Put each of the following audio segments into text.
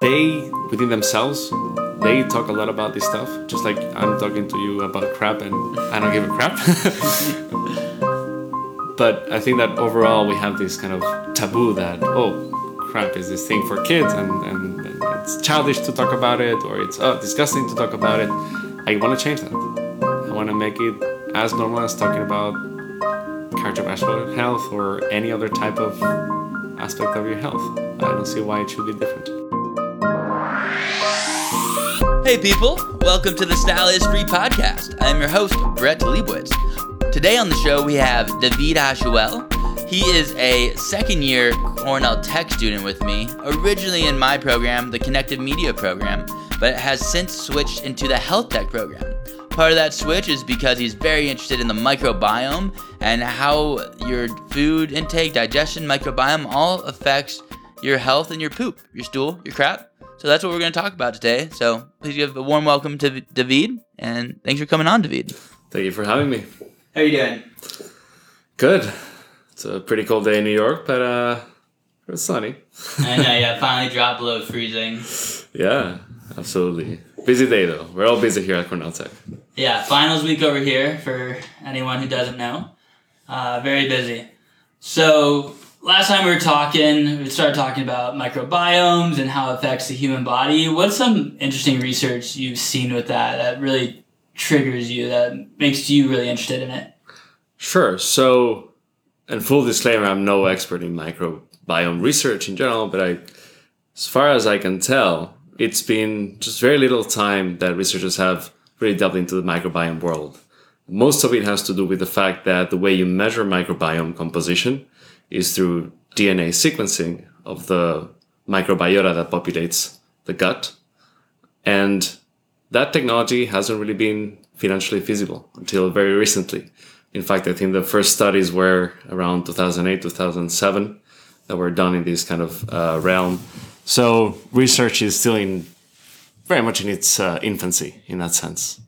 they within themselves they talk a lot about this stuff just like i'm talking to you about crap and i don't give a crap. But i think that overall we have this kind of taboo that oh crap is this thing for kids and, and, and it's childish to talk about it or it's oh, disgusting to talk about it. I want to change that. I want to make it as normal as talking about cardiovascular health or any other type of aspect of your health. I don't see why it should be different Hey people, welcome to the Style is Free podcast. I'm your host, Brett Leibowitz. Today on the show we have David Hachuel. He is a second year Cornell Tech student with me, originally in my program, the Connected Media program, but has since switched into the Health Tech program. Part of that switch is because he's very interested in the microbiome and how your food intake, digestion, microbiome all affects your health and your poop, your stool, your crap. So that's what we're going to talk about today. So please give a warm welcome to David, and thanks for coming on, David. Thank you for having me. How are you doing? Good. It's a pretty cold day in New York, but uh, it's sunny. I know, yeah. Finally dropped below freezing. Yeah, absolutely. Busy day though. We're all busy here at Cornell Tech. Yeah, finals week over here for anyone who doesn't know. Uh, very busy. So last time we were talking, we started talking about microbiomes and how it affects the human body. What's some interesting research you've seen with that that really triggers you, that makes you really interested in it? Sure. So, and full disclaimer, I'm no expert in microbiome research in general, but I, as far as I can tell, it's been just very little time that researchers have really delved into the microbiome world. Most of it has to do with the fact that the way you measure microbiome composition is through DNA sequencing of the microbiota that populates the gut. And that technology hasn't really been financially feasible until very recently. In fact, I think the first studies were around 2008, 2007 that were done in this kind of uh, realm. So research is still in very much in its uh, infancy in that sense.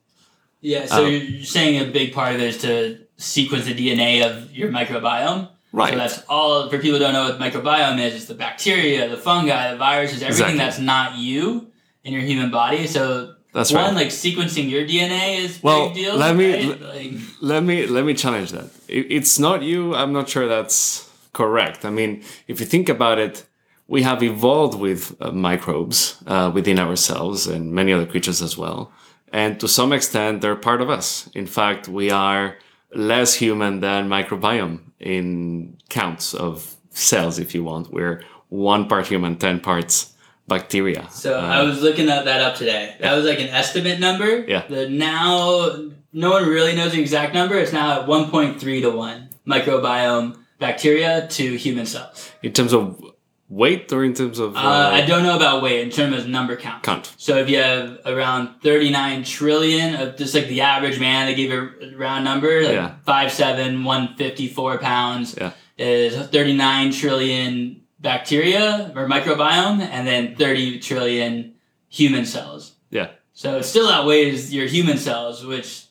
Yeah, so um, you're saying a big part of it is to sequence the DNA of your microbiome? Right. So that's all for people who don't know what microbiome is. It's the bacteria, the fungi, the viruses, everything exactly. that's not you in your human body. So that's one, right. like sequencing your DNA is well, big deal. Let me right? like, let me let me challenge that. It's not you. I'm not sure that's correct. I mean, if you think about it, we have evolved with uh, microbes uh, within ourselves and many other creatures as well. And to some extent, they're part of us. In fact, we are less human than microbiome in counts of cells, if you want. We're one part human, 10 parts bacteria. So uh, I was looking at that up today. That was like an estimate number. Yeah. The now, no one really knows the exact number. It's now at 1.3 to 1 microbiome bacteria to human cells. In terms of weight or in terms of? Uh, uh, I don't know about weight in terms of number count. Count. So if you have around 39 trillion of just like the average man, they give a round number, like yeah. 5'7", 154 pounds yeah. is 39 trillion bacteria or microbiome and then 30 trillion human cells. Yeah. So it still outweighs your human cells, which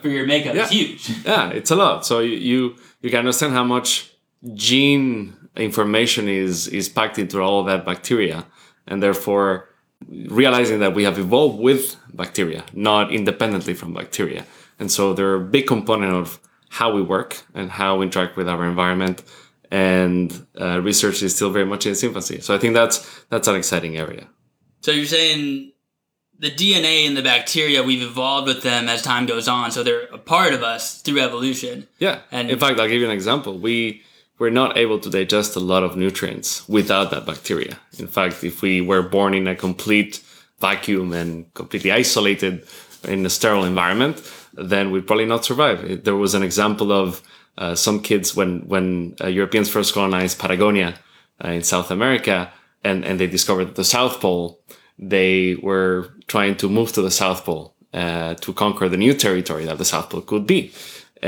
for your makeup yeah. is huge. Yeah, it's a lot. So you, you, you can understand how much gene information is is packed into all of that bacteria and therefore realizing that we have evolved with bacteria not independently from bacteria and so they're a big component of how we work and how we interact with our environment and uh, research is still very much in its infancy so i think that's that's an exciting area so you're saying the DNA in the bacteria, we've evolved with them as time goes on. So they're a part of us through evolution. Yeah. And in fact, I'll give you an example. We we're not able to digest a lot of nutrients without that bacteria. In fact, if we were born in a complete vacuum and completely isolated in a sterile environment, then we'd probably not survive. There was an example of uh, some kids when when uh, Europeans first colonized Patagonia uh, in South America, and and they discovered the South Pole. They were trying to move to the South Pole uh, to conquer the new territory that the South Pole could be.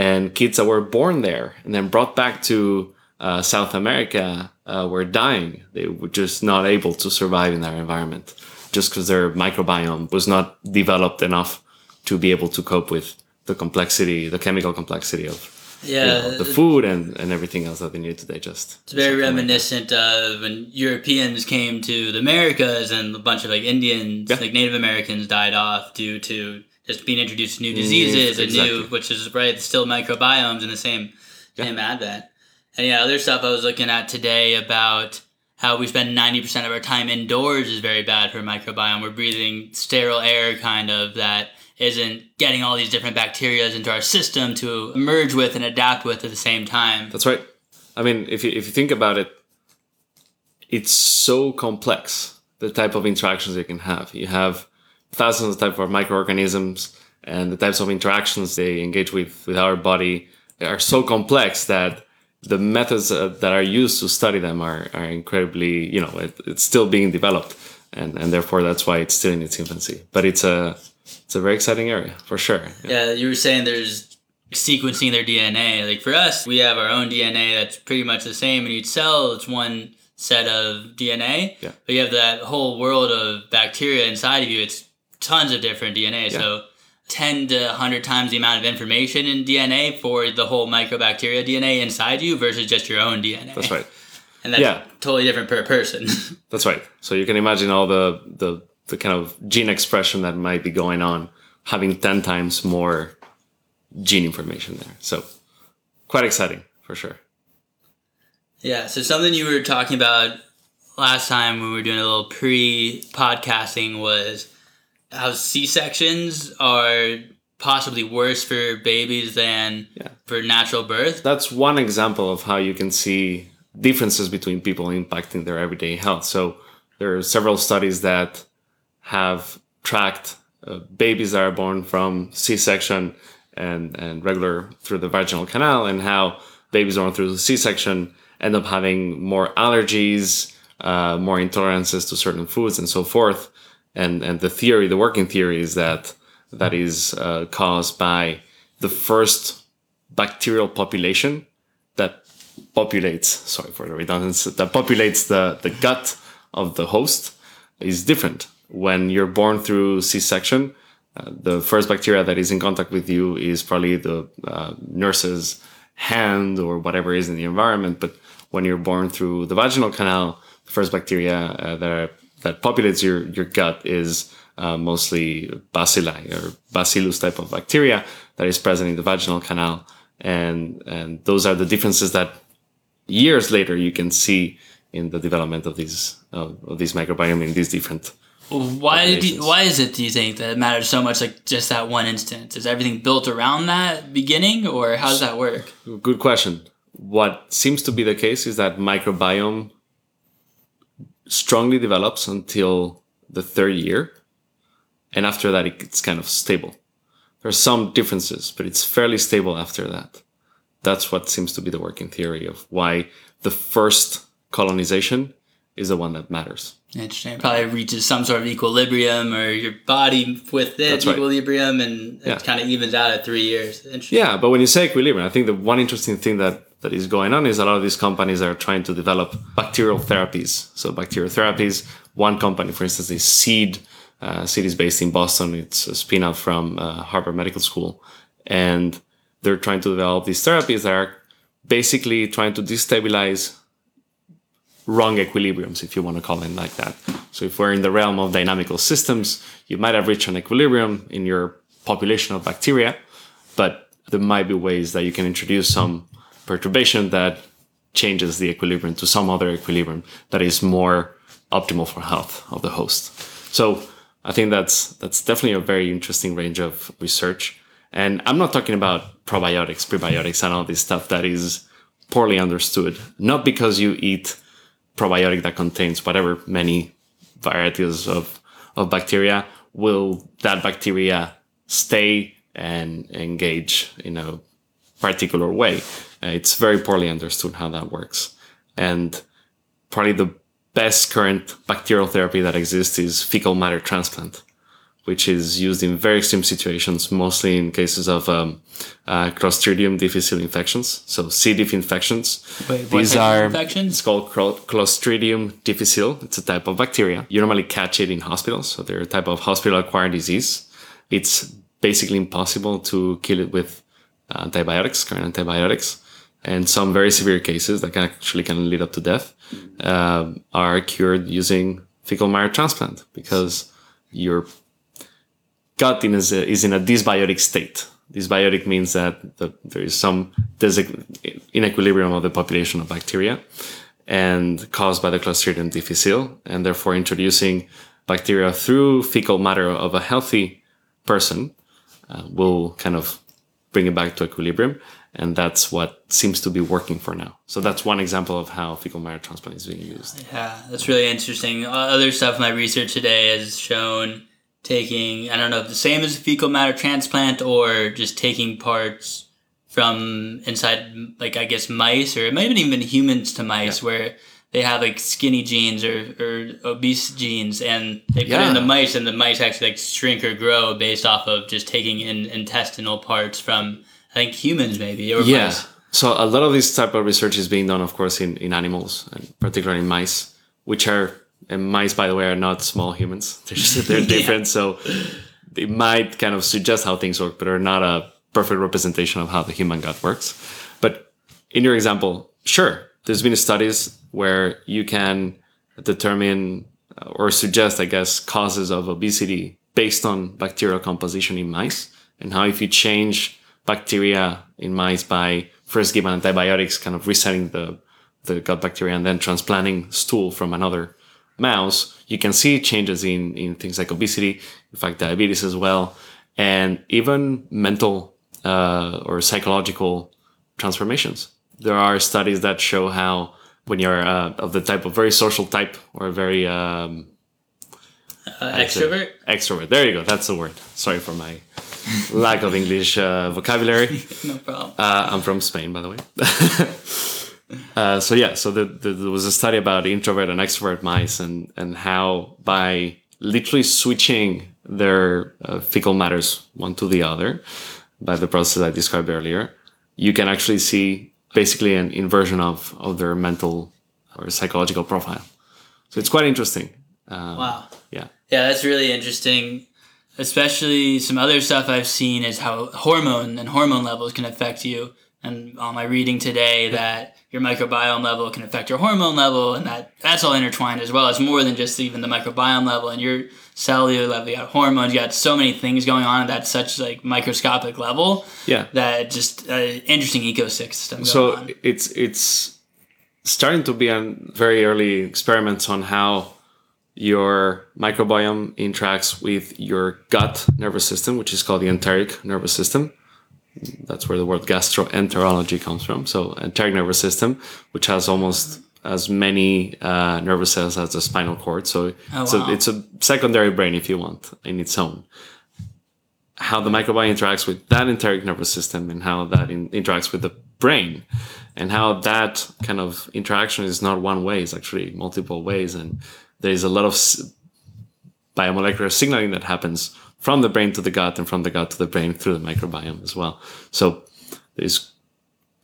And kids that were born there and then brought back to uh, South America uh, were dying. They were just not able to survive in their environment just because their microbiome was not developed enough to be able to cope with the complexity, the chemical complexity of. you Yeah, know, the food and, and everything else that they needed to digest. It's very Something like that. reminiscent of when Europeans came to the Americas and a bunch of like Indians, Yeah. like Native Americans, died off due to just being introduced to new diseases and new, which is right, still microbiomes in the same Yeah. same advent. And yeah, other stuff I was looking at today about how we spend ninety percent of our time indoors is very bad for microbiome. We're breathing sterile air, kind of that isn't getting all these different bacteria into our system to merge with and adapt with at the same time. That's right. I mean, if you, if you think about it, it's so complex the type of interactions you can have. You have thousands of type of microorganisms, and the types of interactions they engage with with our body are so complex that the methods uh, that are used to study them are, are incredibly, you know, it, it's still being developed, and and therefore that's why it's still in its infancy. But it's a it's a very exciting area for sure. Yeah, you were saying there's sequencing their DNA. Like for us, we have our own DNA that's pretty much the same in each cell. It's one set of DNA. Yeah. But you have that whole world of bacteria inside of you. It's tons of different DNA. Yeah. So 10 to 100 times the amount of information in DNA for the whole microbacteria DNA inside you versus just your own DNA. That's right. And that's Yeah. totally different per person. That's right. So you can imagine all the, the the kind of gene expression that might be going on, having ten times more gene information there. So quite exciting for sure. Yeah, so something you were talking about last time when we were doing a little pre podcasting was how C sections are possibly worse for babies than Yeah. for natural birth. That's one example of how you can see differences between people impacting their everyday health. So there are several studies that have tracked uh, babies that are born from C-section and, and regular through the vaginal canal and how babies born through the C-section end up having more allergies, uh, more intolerances to certain foods and so forth. And, and the theory, the working theory is that that is uh, caused by the first bacterial population that populates sorry for the redundancy that populates the, the gut of the host is different. When you're born through c-section uh, the first bacteria that is in contact with you is probably the uh, nurse's hand or whatever is in the environment. But when you're born through the vaginal canal the first bacteria uh, that are, that populates your, your gut is uh, mostly bacilli or bacillus type of bacteria that is present in the vaginal canal and and those are the differences that years later you can see in the development of these of, of these microbiome in these different Why do you, why is it do you think that it matters so much like just that one instance? Is everything built around that beginning or how does that work? good question what seems to be the case is that microbiome strongly develops until the third year and after that it's kind of stable There are some differences but it's fairly stable after that that's what seems to be the working theory of why the first colonization is the one that matters Interesting. Probably reaches some sort of equilibrium or your body with it right. equilibrium and Yeah. it kind of evens out at three years. Interesting. Yeah, but when you say equilibrium, I think the one interesting thing that that is going on is a lot of these companies are trying to develop bacterial therapies. So bacterial therapies. One company, for instance, is Seed. Uh, Seed is based in Boston. It's a spin-off from uh, Harvard Medical School, and they're trying to develop these therapies that are basically trying to destabilize wrong equilibriums, if you want to call it like that. So if we're in the realm of dynamical systems, you might have reached an equilibrium in your population of bacteria, but there might be ways that you can introduce some perturbation that changes the equilibrium to some other equilibrium that is more optimal for health of the host. So I think that's that's definitely a very interesting range of research. And I'm not talking about probiotics, prebiotics, and all this stuff that is poorly understood. Not because you eat probiotic that contains whatever many varieties of, of bacteria, will that bacteria stay and engage in a particular way? Uh, it's very poorly understood how that works. And probably the best current bacterial therapy that exists is fecal matter transplant, which is used in very extreme situations, mostly in cases of um, uh, Clostridium difficile infections, so C. diff infections. Wait, These are infections? It's called Clostridium difficile. It's a type of bacteria. You normally catch it in hospitals, so they're a type of hospital-acquired disease. It's basically impossible to kill it with antibiotics, current antibiotics, and some very severe cases that can actually can lead up to death uh, are cured using fecal matter transplant because your gut is, a, is in a dysbiotic state. Dysbiotic means that the, there is some inequilibrium of the population of bacteria and caused by the Clostridium difficile, and therefore introducing bacteria through fecal matter of a healthy person uh, will kind of bring it back to equilibrium. And that's what seems to be working for now. So that's one example of how fecal matter transplant is being used. Yeah, that's really interesting. Other stuff my research today has shown taking, I don't know, if the same as fecal matter transplant or just taking parts from inside, like, I guess, mice, or it might have even been humans to mice, yeah. where they have like skinny genes or, or obese genes and they put yeah. it in the mice and the mice actually like shrink or grow based off of just taking in intestinal parts from I think humans maybe or yeah. Mice. So a lot of this type of research is being done, of course, in, in animals and particularly in mice, which are and mice, by the way, are not small humans. They're just they're different. yeah. So they might kind of suggest how things work, but are not a perfect representation of how the human gut works. But in your example, sure, there's been studies where you can determine uh, or suggest, I guess, causes of obesity based on bacterial composition in mice and how if you change bacteria in mice by first giving antibiotics, kind of resetting the, the gut bacteria and then transplanting stool from another mouse, you can see changes in, in things like obesity, in fact, diabetes as well, and even mental uh, or psychological transformations there are studies that show how when you're uh, of the type of very social type or very um, uh, extrovert? Extrovert. There you go. That's the word. Sorry for my lack of english uh, vocabulary. No problem. Uh, i'm from spain by the way. Uh, so yeah so the, the, there was a study about introvert and extrovert mice and and how by literally switching their uh, fecal matters one to the other by the process i described earlier you can actually see basically an inversion of, of their mental or psychological profile. So it's quite interesting. Um, wow. Yeah. Yeah, that's really interesting. Especially some other stuff I've seen is how hormone and hormone levels can affect you. And on my reading today, that your microbiome level can affect your hormone level, and that that's all intertwined as well. It's more than just even the microbiome level and your cellular level. You got hormones. You got so many things going on at that such like microscopic level. Yeah. That just uh, interesting ecosystem. so on. it's it's starting to be on very early experiments on how your microbiome interacts with your gut nervous system, which is called the enteric nervous system. That's where the word gastroenterology comes from. So enteric nervous system, which has almost as many uh, nervous cells as the spinal cord. So oh, it's, wow. a, it's a secondary brain, if you want, in its own. How the microbiome interacts with that enteric nervous system and how that in, interacts with the brain and how that kind of interaction is not one way, it's actually multiple ways. And there's a lot of biomolecular signaling that happens from the brain to the gut and from the gut to the brain through the microbiome as well. So there's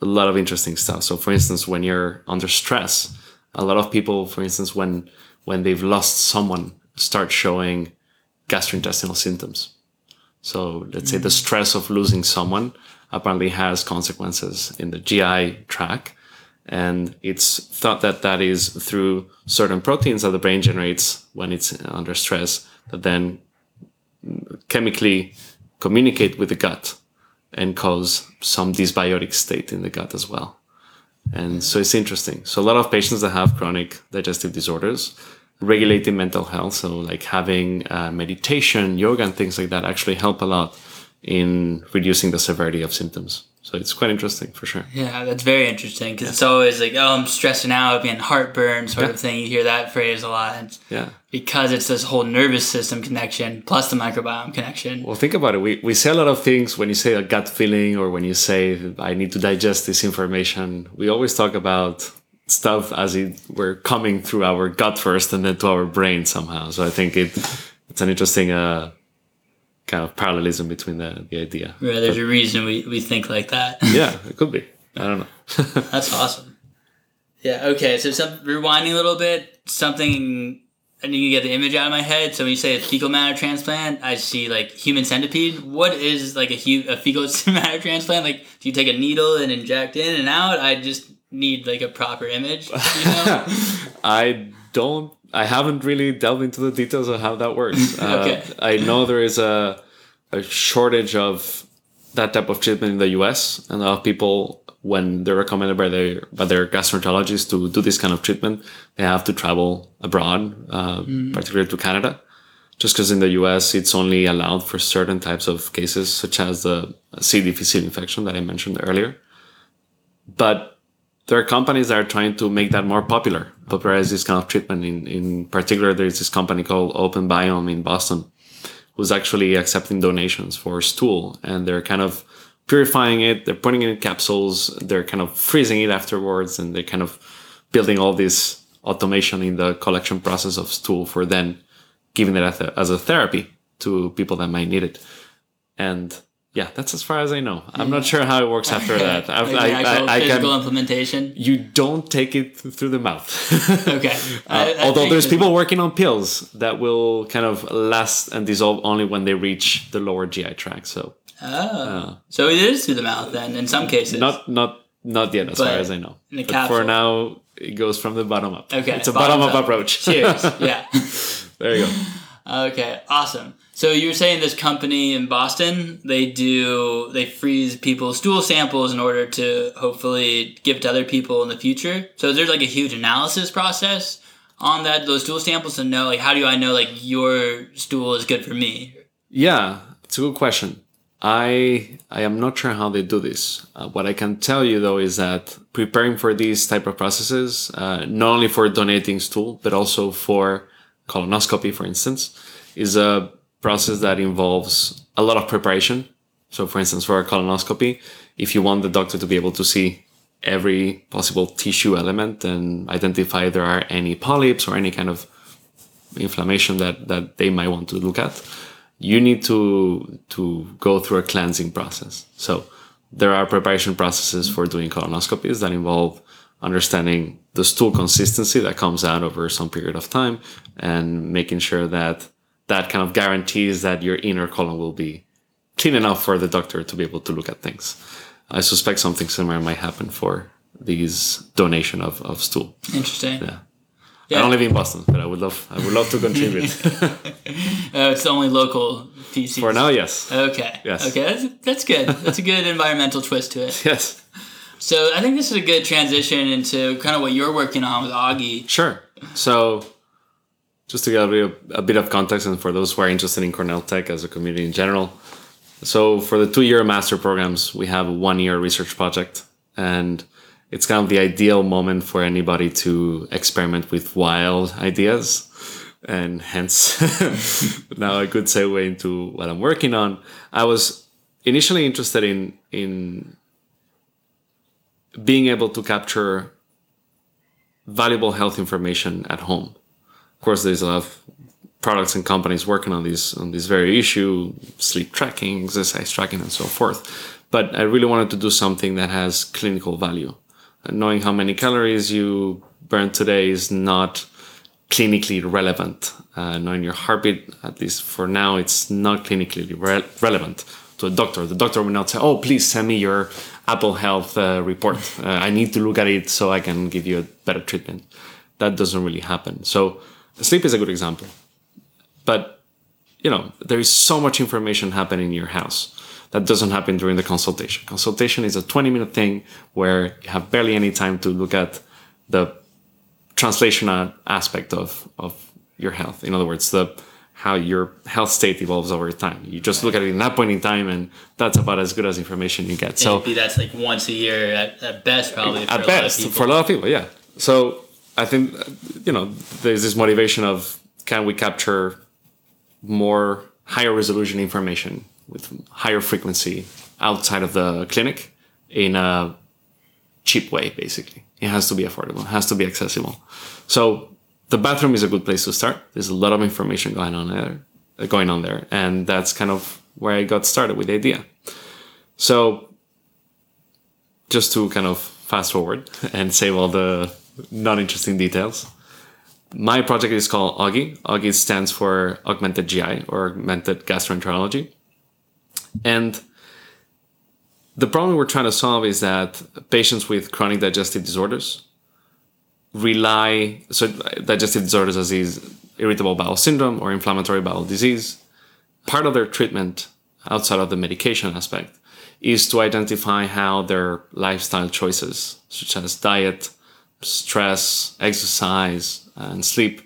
a lot of interesting stuff. So, for instance, when you're under stress, a lot of people, for instance, when when they've lost someone, start showing gastrointestinal symptoms. So, let's say the mm. stress of losing someone apparently has consequences in the GI tract, and it's thought that that is through certain proteins that the brain generates when it's under stress that then chemically communicate with the gut and cause some dysbiotic state in the gut as well. And so it's interesting. So a lot of patients that have chronic digestive disorders, regulating mental health, so like having uh, meditation, yoga, and things like that actually help a lot in reducing the severity of symptoms. So it's quite interesting for sure. Yeah, that's very interesting because yeah. it's always like, oh, I'm stressing out, being heartburn sort yeah. of thing. You hear that phrase a lot. yeah. Because it's this whole nervous system connection plus the microbiome connection. Well, think about it. We, we say a lot of things when you say a gut feeling or when you say, I need to digest this information. We always talk about stuff as it we're coming through our gut first and then to our brain somehow. So I think it it's an interesting uh, kind of parallelism between the, the idea. Yeah, there's but, a reason we, we think like that. yeah, it could be. I don't know. That's awesome. Yeah, okay, so some, rewinding a little bit, something I need to get the image out of my head. So when you say a fecal matter transplant, I see like human centipede. What is like a, hu- a fecal matter transplant? Like, do you take a needle and inject in and out? I just need like a proper image. You know? I don't. I haven't really delved into the details of how that works. Okay. Uh, I know there is a a shortage of that type of treatment in the U.S. and a lot of people, when they're recommended by their by their gastroenterologist to do this kind of treatment, they have to travel abroad, uh, particularly to Canada, just because in the U.S. it's only allowed for certain types of cases, such as the C. difficile infection that I mentioned earlier. But there are companies that are trying to make that more popular, popularize this kind of treatment. In, in particular, there's this company called OpenBiome in Boston, who's actually accepting donations for stool, and they're kind of purifying it. They're putting it in capsules. They're kind of freezing it afterwards, and they're kind of building all this automation in the collection process of stool for then giving it as a, as a therapy to people that might need it. And yeah, that's as far as I know. I'm not sure how it works after that. I, like I, I, I physical can, implementation. you don't take it through the mouth. Okay. Uh, Although there's people working on pills that will kind of last and dissolve only when they reach the lower GI tract. So Oh. so it is through the mouth then, in some cases. not not not yet, as But far as I know. in a But for now, it goes from the bottom up. Okay, it's a bottoms bottom up, up. approach. Cheers. Yeah. there you go. Okay, awesome. So you're saying this company in Boston, they do they freeze people's stool samples in order to hopefully give to other people in the future. So there's like a huge analysis process on that those stool samples to know like how do I know like your stool is good for me? Yeah, it's a good question. I I am not sure how they do this. Uh, what I can tell you though is that preparing for these type of processes, uh, not only for donating stool but also for colonoscopy, for instance, is a process that involves a lot of preparation. So, for instance, for a colonoscopy, if you want the doctor to be able to see every possible tissue element and identify if there are any polyps or any kind of inflammation that, that they might want to look at, you need to to go through a cleansing process. So there are preparation processes for doing colonoscopies that involve understanding the stool consistency that comes out over some period of time and making sure that that kind of guarantees that your inner colon will be clean enough for the doctor to be able to look at things. I suspect something similar might happen for these donation of, of stool. Interesting. Yeah. Yeah. I don't live in Boston, but I would love I would love to contribute. Uh, it's the only local PCs. For now, yes. Okay. Yes. Okay, that's, that's good. That's a good environmental twist to it. Yes. So I think this is a good transition into kind of what you're working on with Auggi. Sure. So, just to give a bit, a bit of context, and for those who are interested in Cornell Tech as a community in general, so for the two-year master programs, we have a one-year research project, and it's kind of the ideal moment for anybody to experiment with wild ideas, and hence now a good segue into what I'm working on. I was initially interested in in being able to capture valuable health information at home. Of course, there's a lot of products and companies working on this on this very issue, sleep tracking, exercise tracking, and so forth. But I really wanted to do something that has clinical value. And knowing how many calories you burn today is not clinically relevant. Uh, knowing your heartbeat, at least for now, it's not clinically re- relevant to a doctor. The doctor will not say, "Oh, please send me your Apple Health uh, report. Uh, I need to look at it so I can give you a better treatment." That doesn't really happen. So, sleep is a good example. But you know, there is so much information happening in your house that doesn't happen during the consultation. Consultation is a 20 minute thing where you have barely any time to look at the translational aspect of, of your health. In other words, the how your health state evolves over time. You just look at it in that point in time, and that's about as good as information you get. So Maybe that's like once a year at, at best, probably. For at best for a lot of people yeah so i think you know there's this motivation of can we capture more higher resolution information with higher frequency outside of the clinic in a cheap way basically. It has to be affordable. It has to be accessible. So the bathroom is a good place to start. There's a lot of information going on there going on there and that's kind of where i got started with the idea. So just to kind of fast forward and save all the non interesting details, my project is called Auggi. Auggi stands for Augmented GI or Augmented Gastroenterology. And the problem we're trying to solve is that patients with chronic digestive disorders rely, so digestive disorders as is irritable bowel syndrome or inflammatory bowel disease, part of their treatment outside of the medication aspect is to identify how their lifestyle choices, such as diet, stress, exercise, and sleep,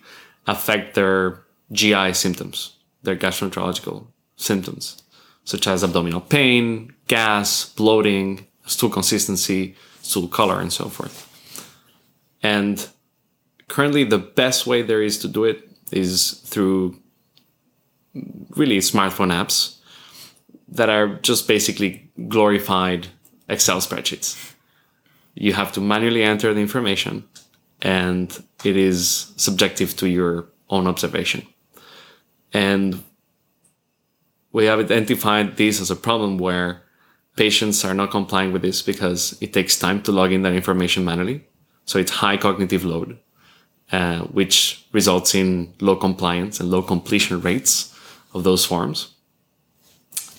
affect their GI symptoms, their gastroenterological symptoms, such as abdominal pain, gas, bloating, stool consistency, stool color, and so forth. And currently, the best way there is to do it is through really smartphone apps that are just basically glorified Excel spreadsheets. You have to manually enter the information and it is subjective to your own observation. And we have identified this as a problem where patients are not complying with this because it takes time to log in that information manually. So it's high cognitive load, uh, which results in low compliance and low completion rates of those forms.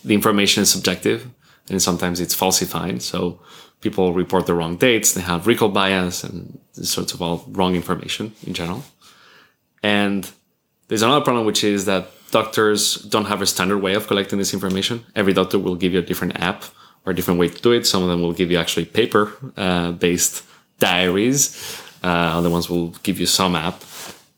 The information is subjective and sometimes it's falsified. So people report the wrong dates, they have recall bias and sorts of all wrong information in general. And there's another problem, which is that doctors don't have a standard way of collecting this information. Every doctor will give you a different app or a different way to do it. Some of them will give you actually paper uh, based diaries. Uh, other ones will give you some app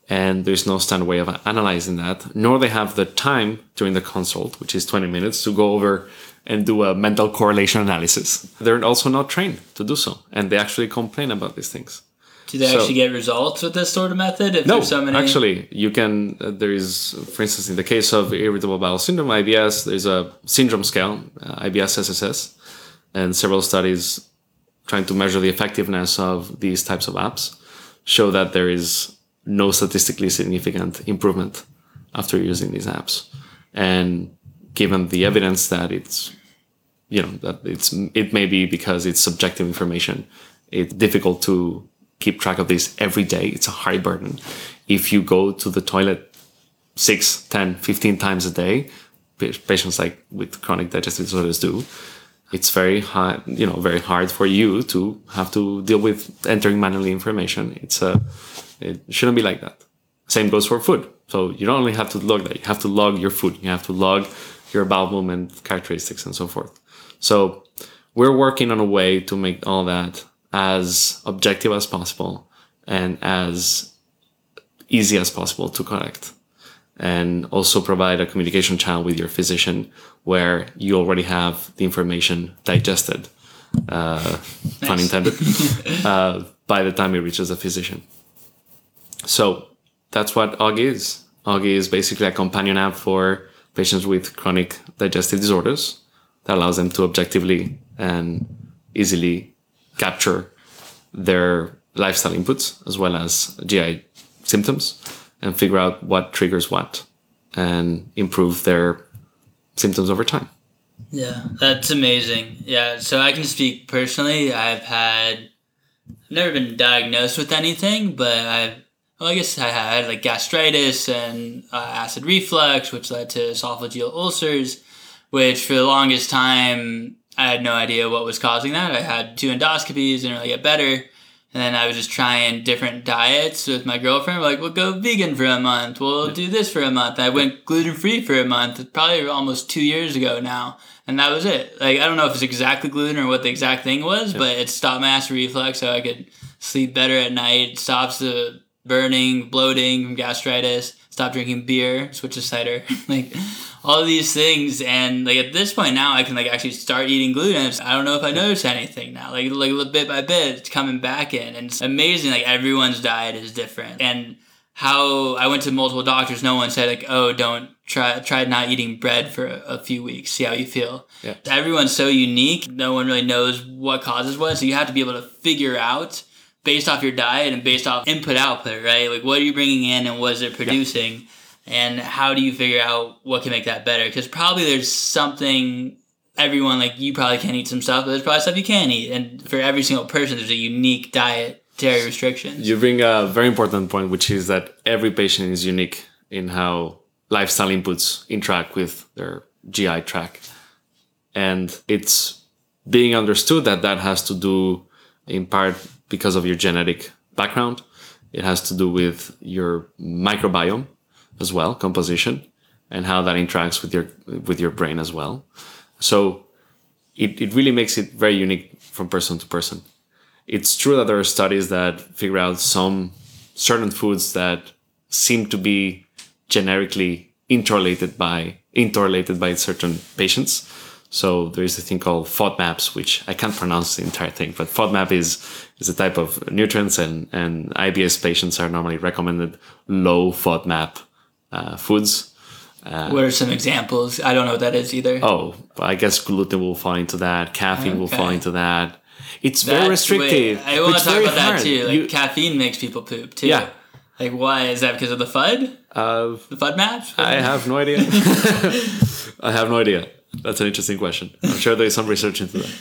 and there's no standard way of analyzing that, nor they have the time during the consult, which is 20 minutes, to go over and do a mental correlation analysis. They're also not trained to do so, and they actually complain about these things. Do they so, actually get results with this sort of method? If no, so many... actually, you can. Uh, there is, for instance, in the case of irritable bowel syndrome (IBS), there's a syndrome scale, uh, IBS SSS, and several studies trying to measure the effectiveness of these types of apps show that there is no statistically significant improvement after using these apps. And given the evidence that it's, you know, that it's, it may be because it's subjective information, it's difficult to keep track of this every day. It's a high burden. If you go to the toilet six, 10, 15 times a day, patients like with chronic digestive disorders do, it's very hard, you know, very hard for you to have to deal with entering manually information. It's a, it shouldn't be like that. Same goes for food. So you don't only have to log that, you have to log your food. You have to log your bowel movement characteristics and so forth. So we're working on a way to make all that as objective as possible and as easy as possible to collect and also provide a communication channel with your physician where you already have the information digested, uh, nice. pun intended, uh, by the time it reaches a physician. So that's what Auggi is. Auggi is basically a companion app for patients with chronic digestive disorders that allows them to objectively and easily capture their lifestyle inputs as well as GI symptoms and figure out what triggers what and improve their symptoms over time. Yeah, that's amazing. Yeah, so I can speak personally. I've had, I've never been diagnosed with anything, but I've, well, I guess I had like gastritis and uh, acid reflux, which led to esophageal ulcers, which for the longest time I had no idea what was causing that. I had two endoscopies, didn't really get better. And then I was just trying different diets with my girlfriend. We're like, we'll go vegan for a month. We'll do this for a month. I went gluten free for a month, probably almost two years ago now. And that was it. Like, I don't know if it's exactly gluten or what the exact thing was, but it stopped my acid reflux so I could sleep better at night. It stops the burning, bloating from gastritis. Stop drinking beer, switch to cider. like, all these things and like at this point now I can like actually start eating gluten. I don't know if I notice anything now. Like like a little bit by bit it's coming back in and it's amazing like everyone's diet is different. And how I went to multiple doctors, no one said like, oh, don't try try not eating bread for a, a few weeks, see how you feel. Yeah. Everyone's so unique. No one really knows what causes what, so you have to be able to figure out based off your diet and based off input output, right? Like what are you bringing in and what is it producing? Yeah and how do you figure out what can make that better because probably there's something everyone like you probably can't eat some stuff but there's probably stuff you can eat and for every single person there's a unique dietary restrictions. You bring a very important point, which is that every patient is unique in how lifestyle inputs interact with their GI tract. And it's being understood that that has to do in part because of your genetic background. It has to do with your microbiome as well, composition, and how that interacts with your with your brain as well. So it, it really makes it very unique from person to person. It's true that there are studies that figure out some certain foods that seem to be generically interrelated by interrelated by certain patients. So there is a thing called FODMAPs, which I can't pronounce the entire thing, but FODMAP is is a type of nutrients, and and IBS patients are normally recommended low FODMAP uh, foods. Uh, what are some examples? I don't know what that is either. Oh, I guess gluten will fall into that. Caffeine okay. will fall into that. It's That's very restrictive. I want to talk about hard. that too. Like you, caffeine makes people poop too. Yeah. Like why is that because of the FUD? Uh, the FUD FODMAP? I have no idea. I have no idea. That's an interesting question. I'm sure there's some research into that.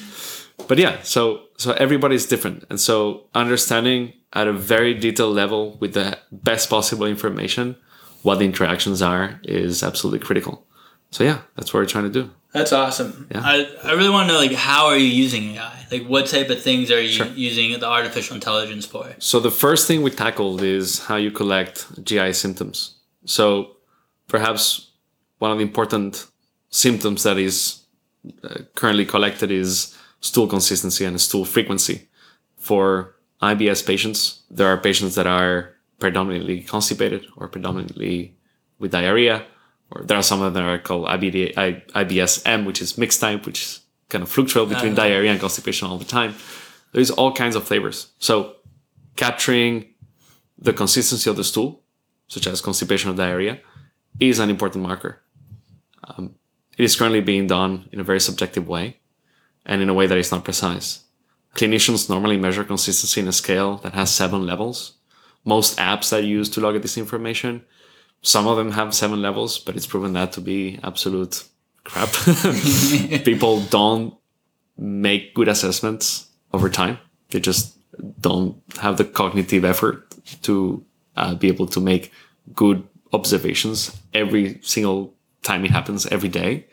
But yeah, so so everybody's different, and so understanding at a very detailed level with the best possible information what the interactions are is absolutely critical. So yeah, that's what we're trying to do. That's awesome. Yeah. I, I really want to know like how are you using AI? Like what type of things are you sure. using the artificial intelligence for? So the first thing we tackled is how you collect GI symptoms. So perhaps one of the important symptoms that is uh, currently collected is stool consistency and stool frequency. For IBS patients, there are patients that are predominantly constipated or predominantly with diarrhea, or there are some of them that are called IBD, IBSM, which is mixed type, which is kind of fluctuate between uh-huh. diarrhea and constipation all the time. There's all kinds of flavors. So capturing the consistency of the stool, such as constipation or diarrhea, is an important marker. Um, it is currently being done in a very subjective way and in a way that is not precise. Clinicians normally measure consistency in a scale that has seven levels most apps that use to log at this information. Some of them have seven levels, but it's proven that to be absolute crap. People don't make good assessments over time. They just don't have the cognitive effort to uh, be able to make good observations every single time it happens every day.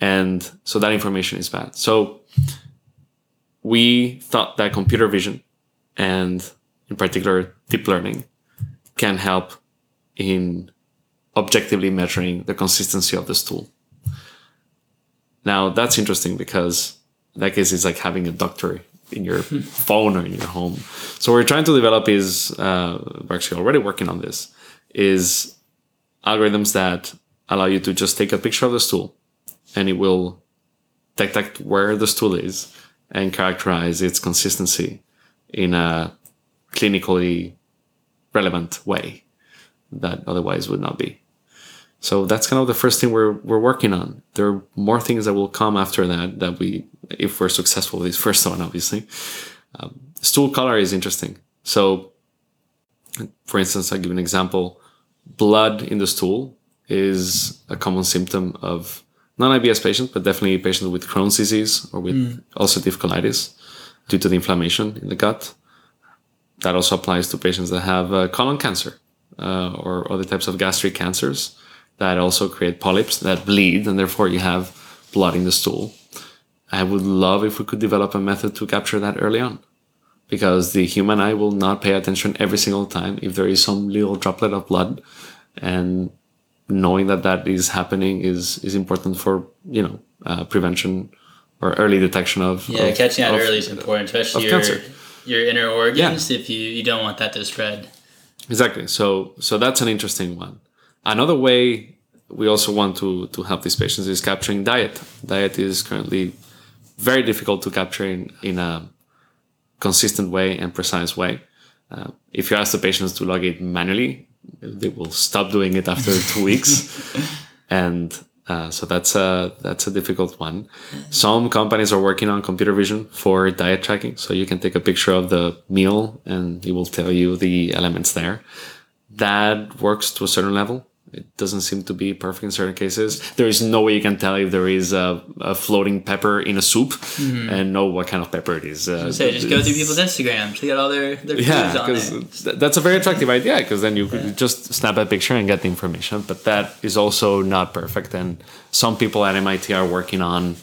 And so that information is bad. So we thought that computer vision and in particular deep learning, can help in objectively measuring the consistency of the stool. Now that's interesting because in that case it's like having a doctor in your phone or in your home. So what we're trying to develop is uh, we're actually already working on this is algorithms that allow you to just take a picture of the stool and it will detect where the stool is and characterize its consistency in a clinically relevant way that otherwise would not be. So that's kind of the first thing we're we're working on. There are more things that will come after that that we, if we're successful with this first one, obviously. Um, stool color is interesting. So, for instance, I'll give an example. Blood in the stool is a common symptom of non-IBS patients, but definitely patients with Crohn's disease or with mm. ulcerative colitis due to the inflammation in the gut that also applies to patients that have uh, colon cancer uh, or other types of gastric cancers that also create polyps that bleed and therefore you have blood in the stool. I would love if we could develop a method to capture that early on because the human eye will not pay attention every single time if there is some little droplet of blood and knowing that that is happening is is important for you know uh, prevention or early detection of yeah of, catching that early is important especially your, cancer your inner organs yeah. if you, you don't want that to spread. Exactly. So so that's an interesting one. Another way we also want to to help these patients is capturing diet. Diet is currently very difficult to capture in, in a consistent way and precise way. Uh, if you ask the patients to log it manually, they will stop doing it after two weeks. And uh, so that's a that's a difficult one. Some companies are working on computer vision for diet tracking, so you can take a picture of the meal and it will tell you the elements there. That works to a certain level, It doesn't seem to be perfect in certain cases. There is no way you can tell if there is a, a floating pepper in a soup and know what kind of pepper it is. Uh, So just go through people's Instagram to get all their their yeah, because that's a very attractive idea. Because then you could just snap a picture and get the information. But that is also not perfect. And some people at MIT are working on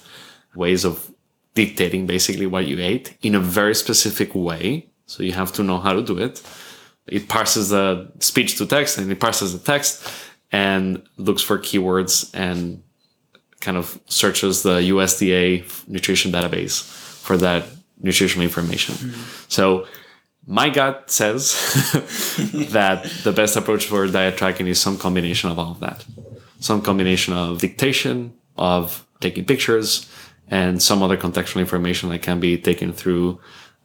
ways of dictating basically what you ate in a very specific way. So you have to know how to do it. It parses the speech to text and it parses the text and looks for keywords and kind of searches the USDA nutrition database for that nutritional information. Mm-hmm. So my gut says that the best approach for diet tracking is some combination of all of that. Some combination of dictation, of taking pictures, and some other contextual information that can be taken through,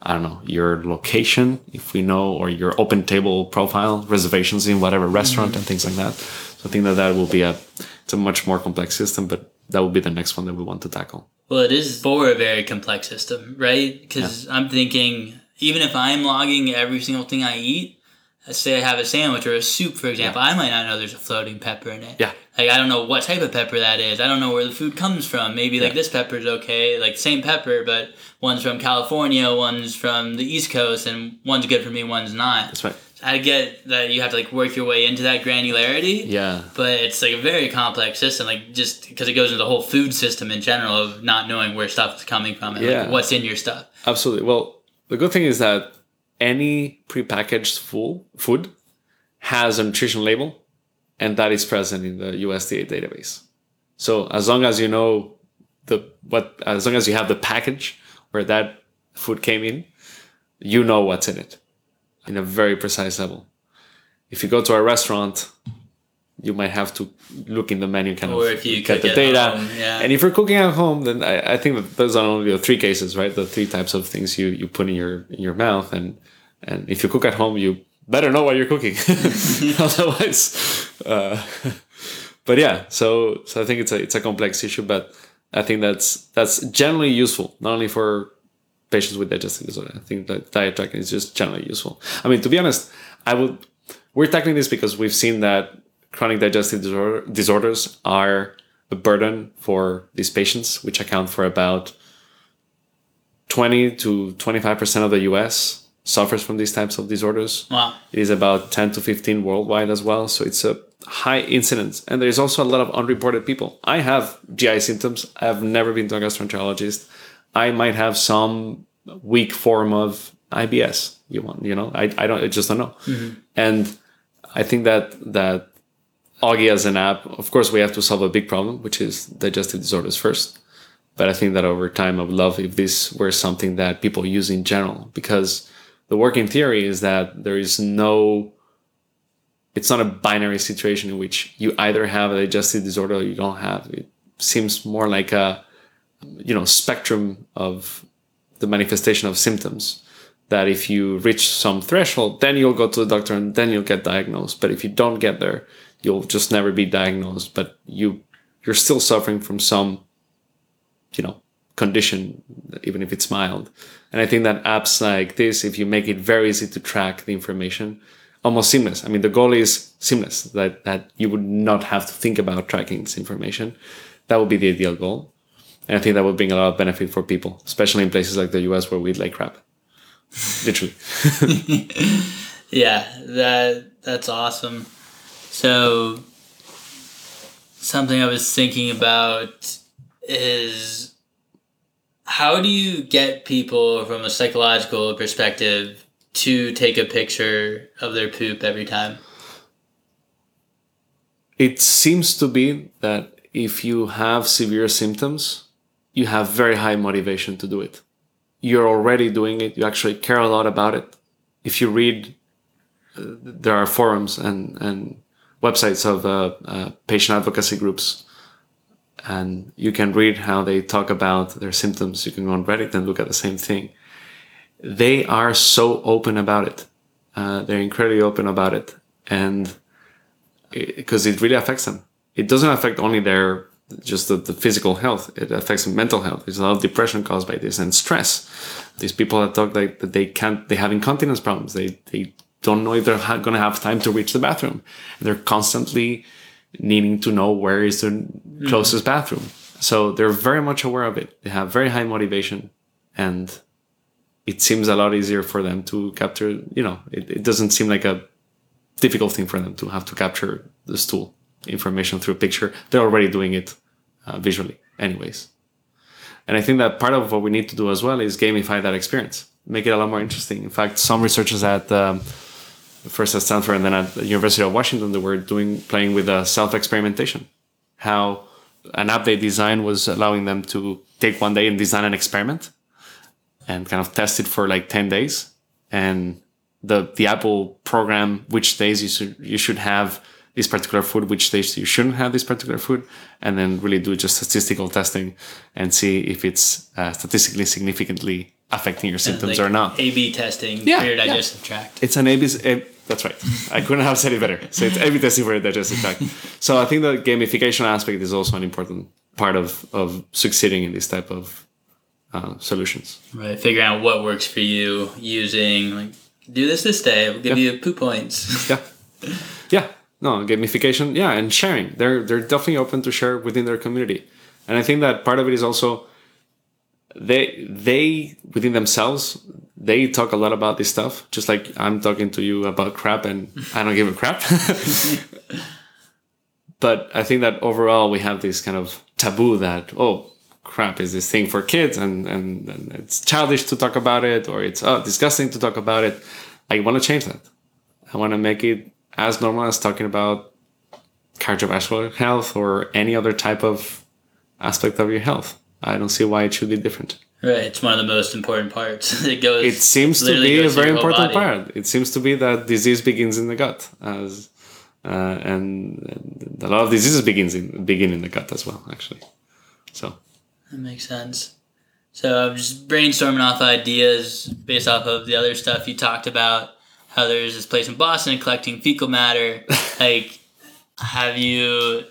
I don't know, your location, if we know, or your OpenTable profile, reservations in whatever restaurant and things like that. So I think that that will be a, it's a much more complex system, but that will be the next one that we want to tackle. Well, it is for a very complex system, right? Because I'm thinking, even if I'm logging every single thing I eat, say I have a sandwich or a soup, for example, I might not know there's a floating pepper in it. Yeah. Like, I don't know what type of pepper that is. I don't know where the food comes from. Maybe, like, this pepper is okay, like, same pepper, but one's from California, one's from the East Coast, and one's good for me, one's not. That's right. I get that you have to, like, work your way into that granularity Yeah. but it's like a very complex system like just because it goes into the whole food system in general of not knowing where stuff is coming from and Yeah. like what's in your stuff Absolutely. Well, the good thing is that any prepackaged full food has a nutrition label, and that is present in the USDA database. So as long as you know the what, as long as you have the package where that food came in, you know what's in it, in a very precise level. If you go to a restaurant, you might have to look in the menu, kind Or of if you get the data. home, yeah. And if you're cooking at home, then I, I think that those are only the three cases, right? The three types of things you, you put in your in your mouth, and and if you cook at home, you better know what you're cooking, otherwise. Uh, but yeah, so so I think it's a it's a complex issue, but I think that's that's generally useful, not only for patients with digestive disorder. I think that diet tracking is just generally useful. I mean, to be honest, I would we're tackling this because we've seen that chronic digestive disorder, disorders are a burden for these patients, which account for about 20 to 25% of the US suffers from these types of disorders. wow It is about 10 to 15 worldwide as well. So it's a high incidence. And there's also a lot of unreported people. I have GI symptoms. I have never been to a gastroenterologist. I might have some weak form of IBS. You want, you know, I, I don't, I just don't know. Mm-hmm. And I think that, that Auggi as an app, of course, we have to solve a big problem, which is digestive disorders first. But I think that over time, I would love if this were something that people use in general, because the working theory is that there is no, it's not a binary situation in which you either have a digestive disorder or you don't have. It seems more like a, you know, spectrum of the manifestation of symptoms. That if you reach some threshold, then you'll go to the doctor and then you'll get diagnosed. But if you don't get there, you'll just never be diagnosed. But you, you're still suffering from some you know condition even if it's mild and i think that apps like this if you make it very easy to track the information almost seamless. I mean the goal is seamless that that you would not have to think about tracking this information. That would be the ideal goal. And i think that would bring a lot of benefit for people especially in places like the us where we eat like crap. Literally. Yeah that that's awesome. So something i was thinking about is how do you get people from a psychological perspective to take a picture of their poop every time it seems to be that if you have severe symptoms, you have very high motivation to do it. You're already doing it. You actually care a lot about it. If you read, uh, there are forums and, and websites of uh, uh, patient advocacy groups, and you can read how they talk about their symptoms. You can go on Reddit and look at the same thing. They are so open about it. Uh, they're incredibly open about it. And because it really affects them. It doesn't affect only their just the, the physical health. It affects mental health. There's a lot of depression caused by this and stress. These people that talk like that they can't, they have incontinence problems. They they don't know if they're going to have time to reach the bathroom. They're constantly needing to know where is the closest bathroom. So they're very much aware of it. They have very high motivation and it seems a lot easier for them to capture, you know, it, it doesn't seem like a difficult thing for them to have to capture the stool information through a picture. They're already doing it uh, visually anyways. And I think that part of what we need to do as well is gamify that experience, make it a lot more interesting. In fact, some researchers at um, first at Stanford and then at the University of Washington, they were doing playing with uh, self experimentation. How an app they designed was allowing them to take one day and design an experiment and kind of test it for like 10 days. And the, the Apple program which days you should, you should have this particular food, which days you shouldn't have this particular food, and then really do just statistical testing and see if it's uh, statistically significantly affecting your symptoms like or not. A/B testing Yeah, your yeah. digestive tract. It's an A/B. That's right. I couldn't have said it better. So it's for your digestive tract. So I think the gamification aspect is also an important part of of succeeding in this type of uh, solutions. Right, figuring out what works for you using like do this this day. We'll give you poo points. Yeah, yeah. No gamification. Yeah, and sharing. They're they're definitely open to share within their community, and I think that part of it is also they they within themselves they talk a lot about this stuff just like i'm talking to you about crap and i don't give a crap. But i think that overall we have this kind of taboo that oh crap is this thing for kids and and, and it's childish to talk about it or it's oh, disgusting to talk about it. I want to change that. I want to make it as normal as talking about cardiovascular health or any other type of aspect of your health I don't see why it should be different. Right, it's one of the most important parts. it goes. It seems to be a very important body. part. It seems to be that disease begins in the gut, as uh, and a lot of diseases begins in begin in the gut as well, actually. So That makes sense. So I'm just brainstorming off ideas based off of the other stuff you talked about. How there's this place in Boston collecting fecal matter. like, have you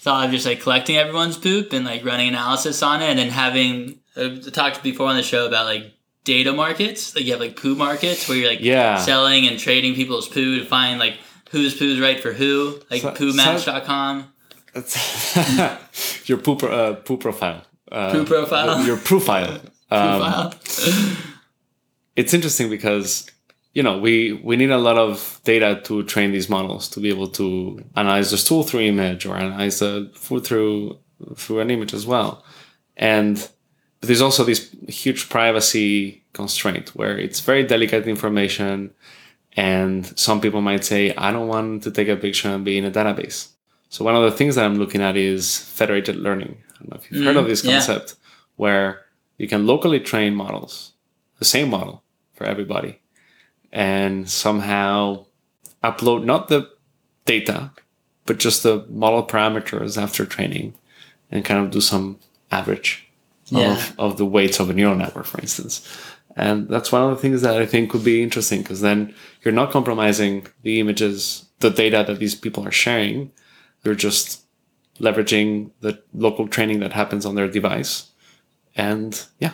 thought of just like collecting everyone's poop and like running analysis on it, and then having uh, I talked before on the show about like data markets. Like you have like poo markets where you're like Yeah. selling and trading people's poo to find like whose poo is right for who. Like So- poomatch.com. that's your poo pro, uh, poo profile. Uh, Poo profile? Your profile. Um, Wow. it's interesting because you know we we need a lot of data to train these models to be able to analyze the stool through image or analyze the food through through an image as well. And but there's also this huge privacy constraint where it's very delicate information and some people might say i don't want to take a picture and be in a database. So one of the things that i'm looking at is federated learning. I don't know if you've heard of mm-hmm. this yeah. concept where you can locally train models the same model for everybody and somehow upload not the data but just the model parameters after training and kind of do some average Yeah. of, of the weights of a neural network for instance. And that's one of the things that i think could be interesting because then you're not compromising the images the data that these people are sharing. You're just leveraging the local training that happens on their device. And yeah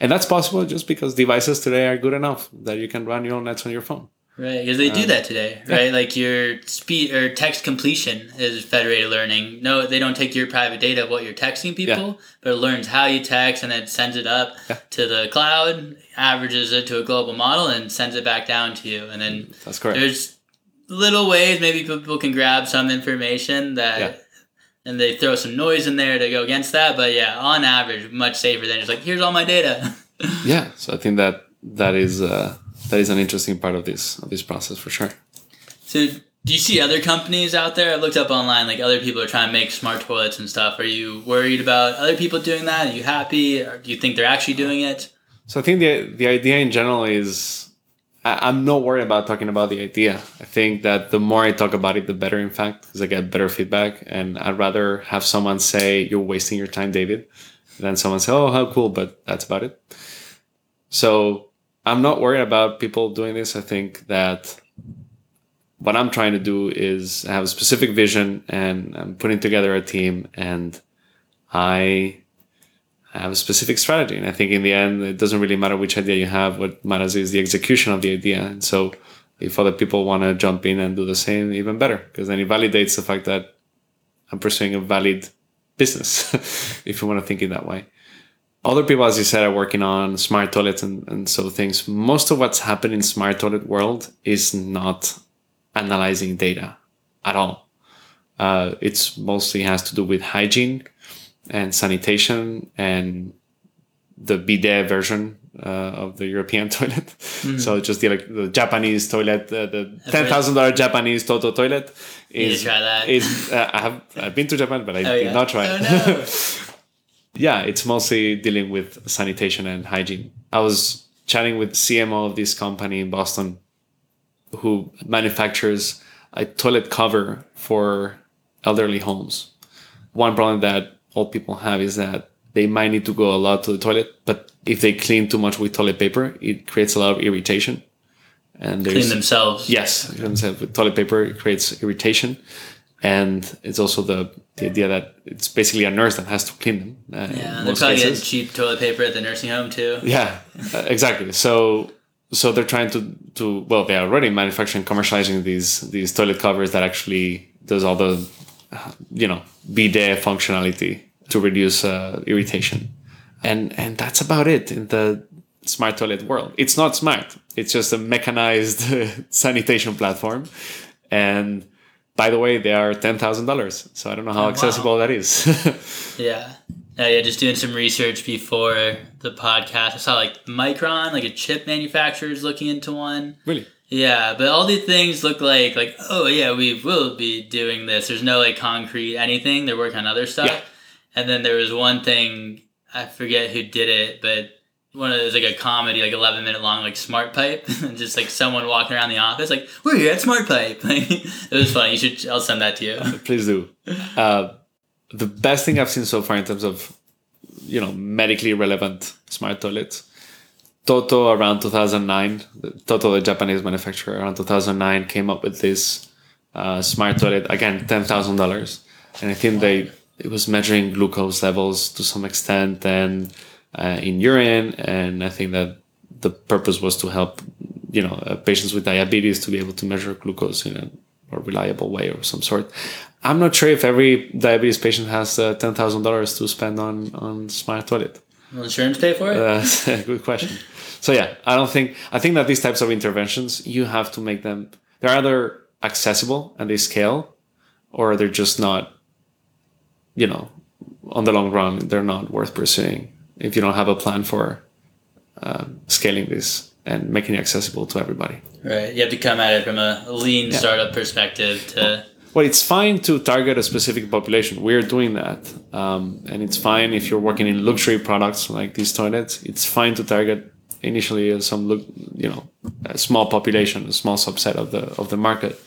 and that's possible just because devices today are good enough that you can run neural nets on your phone Right, because they do Um, that today, right? Like your speed or text completion is federated learning. No, they don't take your private data of what you're texting people, but it learns how you text and then sends it up Yeah. to the cloud, averages it to a global model, and sends it back down to you. And then that's correct there's little ways maybe people can grab some information that. And they throw some noise in there to go against that, but yeah, on average, much safer than just like here's all my data. yeah so i think that that is uh that is an interesting part of this of this process for sure So, do you see other companies out there? I looked up online, like other people are trying to make smart toilets and stuff. Are you worried about other people doing that? Are you happy? Or do you think they're actually doing it? So I think the the idea in general is I, I'm not worried about talking about the idea. I think that the more I talk about it, the better. In fact, because I get better feedback, and I'd rather have someone say you're wasting your time, David, than someone say, "Oh, how cool," but that's about it. So I'm not worried about people doing this. I think that what I'm trying to do is have a specific vision, and I'm putting together a team, and I have a specific strategy. And I think in the end, it doesn't really matter which idea you have. What matters is the execution of the idea. And so if other people want to jump in and do the same, even better, because then it validates the fact that I'm pursuing a valid business, if you want to think in that way. Other people, as you said, are working on smart toilets and, and so things. Most of what's happening in smart toilet world is not analyzing data at all. Uh, it's mostly has to do with hygiene and sanitation and the bidet version uh, of the European toilet. Mm-hmm. So just the, like, the Japanese toilet, uh, the ten thousand dollar Japanese Toto toilet. Is, try that. Is, uh, I have I've been to Japan, but I oh, did yeah. not try oh, No. yeah, it's mostly dealing with sanitation and hygiene. I was chatting with CMO of this company in Boston, who manufactures a toilet cover for elderly homes. One problem that old people have is that they might need to go a lot to the toilet, but if they clean too much with toilet paper, it creates a lot of irritation. And clean themselves. Yes, themselves with toilet paper, it creates irritation, and it's also the, the idea that it's basically a nurse that has to clean them. Uh, yeah, they're probably getting cheap toilet paper at the nursing home too. Yeah, uh, exactly. So so they're trying to to well, they are already manufacturing, commercializing these these toilet covers that actually does all the you know bidet functionality to reduce uh, irritation, and and that's about it in the smart toilet world. It's not smart. It's just a mechanized sanitation platform, and by the way, they are ten thousand dollars. So I don't know how oh, accessible wow. that is. yeah. Uh, yeah, just doing some research before the podcast. I saw like Micron, like a chip manufacturer, is looking into one. Really? Yeah, but all these things look like like oh yeah, we will be doing this. There's no like concrete anything. They're working on other stuff. Yeah. And then there was one thing I forget who did it, but one of those like a comedy, like eleven minute long, like Smart Pipe, just like someone walking around the office, like we're here at Smart Pipe. it was funny. You should. I'll send that to you. Please do. Uh, the best thing I've seen so far in terms of you know medically relevant smart toilets. Toto around 2009, Toto, the Japanese manufacturer, around 2009 came up with this uh, smart toilet again, ten thousand dollars, and I think they it was measuring glucose levels to some extent and uh, in urine. And I think that the purpose was to help, you know, uh, patients with diabetes to be able to measure glucose in a more reliable way or some sort. I'm not sure if every diabetes patient has uh, ten thousand dollars to spend on on smart toilet. Will insurance pay for it? Uh, good question. So yeah, I don't think I think that these types of interventions you have to make them. They're either accessible and they scale, or they're just not you know, on the long run, they're not worth pursuing if you don't have a plan for uh, scaling this and making it accessible to everybody. Right. You have to come at it from a lean yeah. startup perspective to. Well, it's fine to target a specific population. We're doing that. Um, and it's fine if you're working in luxury products like these toilets. It's fine to target initially some, you know, a small population, a small subset of the of the market.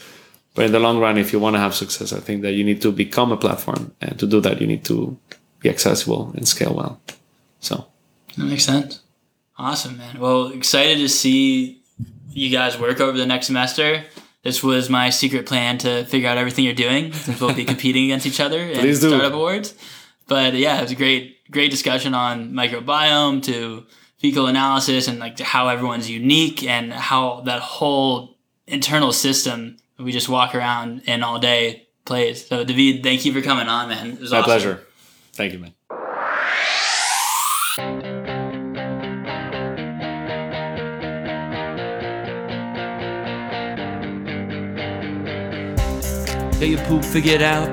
But in the long run, if you want to have success, I think that you need to become a platform. And to do that, you need to be accessible and scale well. So that makes sense. Awesome, man. Well, excited to see you guys work over the next semester. This was my secret plan to figure out everything you're doing since we'll be competing against each other in startup awards. But yeah, it was a great, great discussion on microbiome to fecal analysis and like how everyone's unique and how that whole internal system we just walk around and all day plays. So David, thank you for coming on, man. It was My awesome. pleasure. Thank you, man. Get your poop figured out.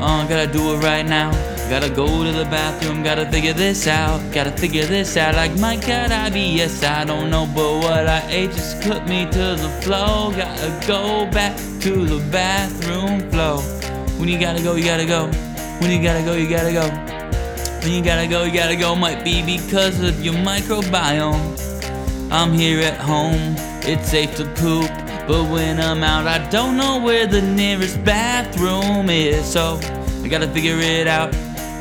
Oh, gotta do it right now. Gotta go to the bathroom, gotta figure this out. Gotta figure this out. Like my God, I be I don't know, but what I ate just put me to the flow. Gotta go back to the bathroom flow. When you gotta go, you gotta go. When you gotta go, you gotta go. When you gotta go, you gotta go. Might be because of your microbiome. I'm here at home, it's safe to poop. But when I'm out, I don't know where the nearest bathroom is. So I gotta figure it out.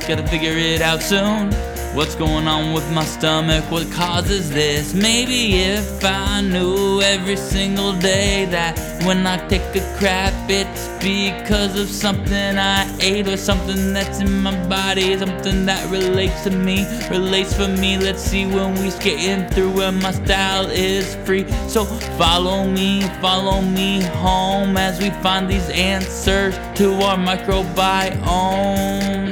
Gotta figure it out soon. What's going on with my stomach? What causes this? Maybe if I knew every single day that when I take a crap, it's because of something I ate or something that's in my body, something that relates to me, relates for me. Let's see when we skating through and my style is free. So follow me, follow me home as we find these answers to our microbiomes.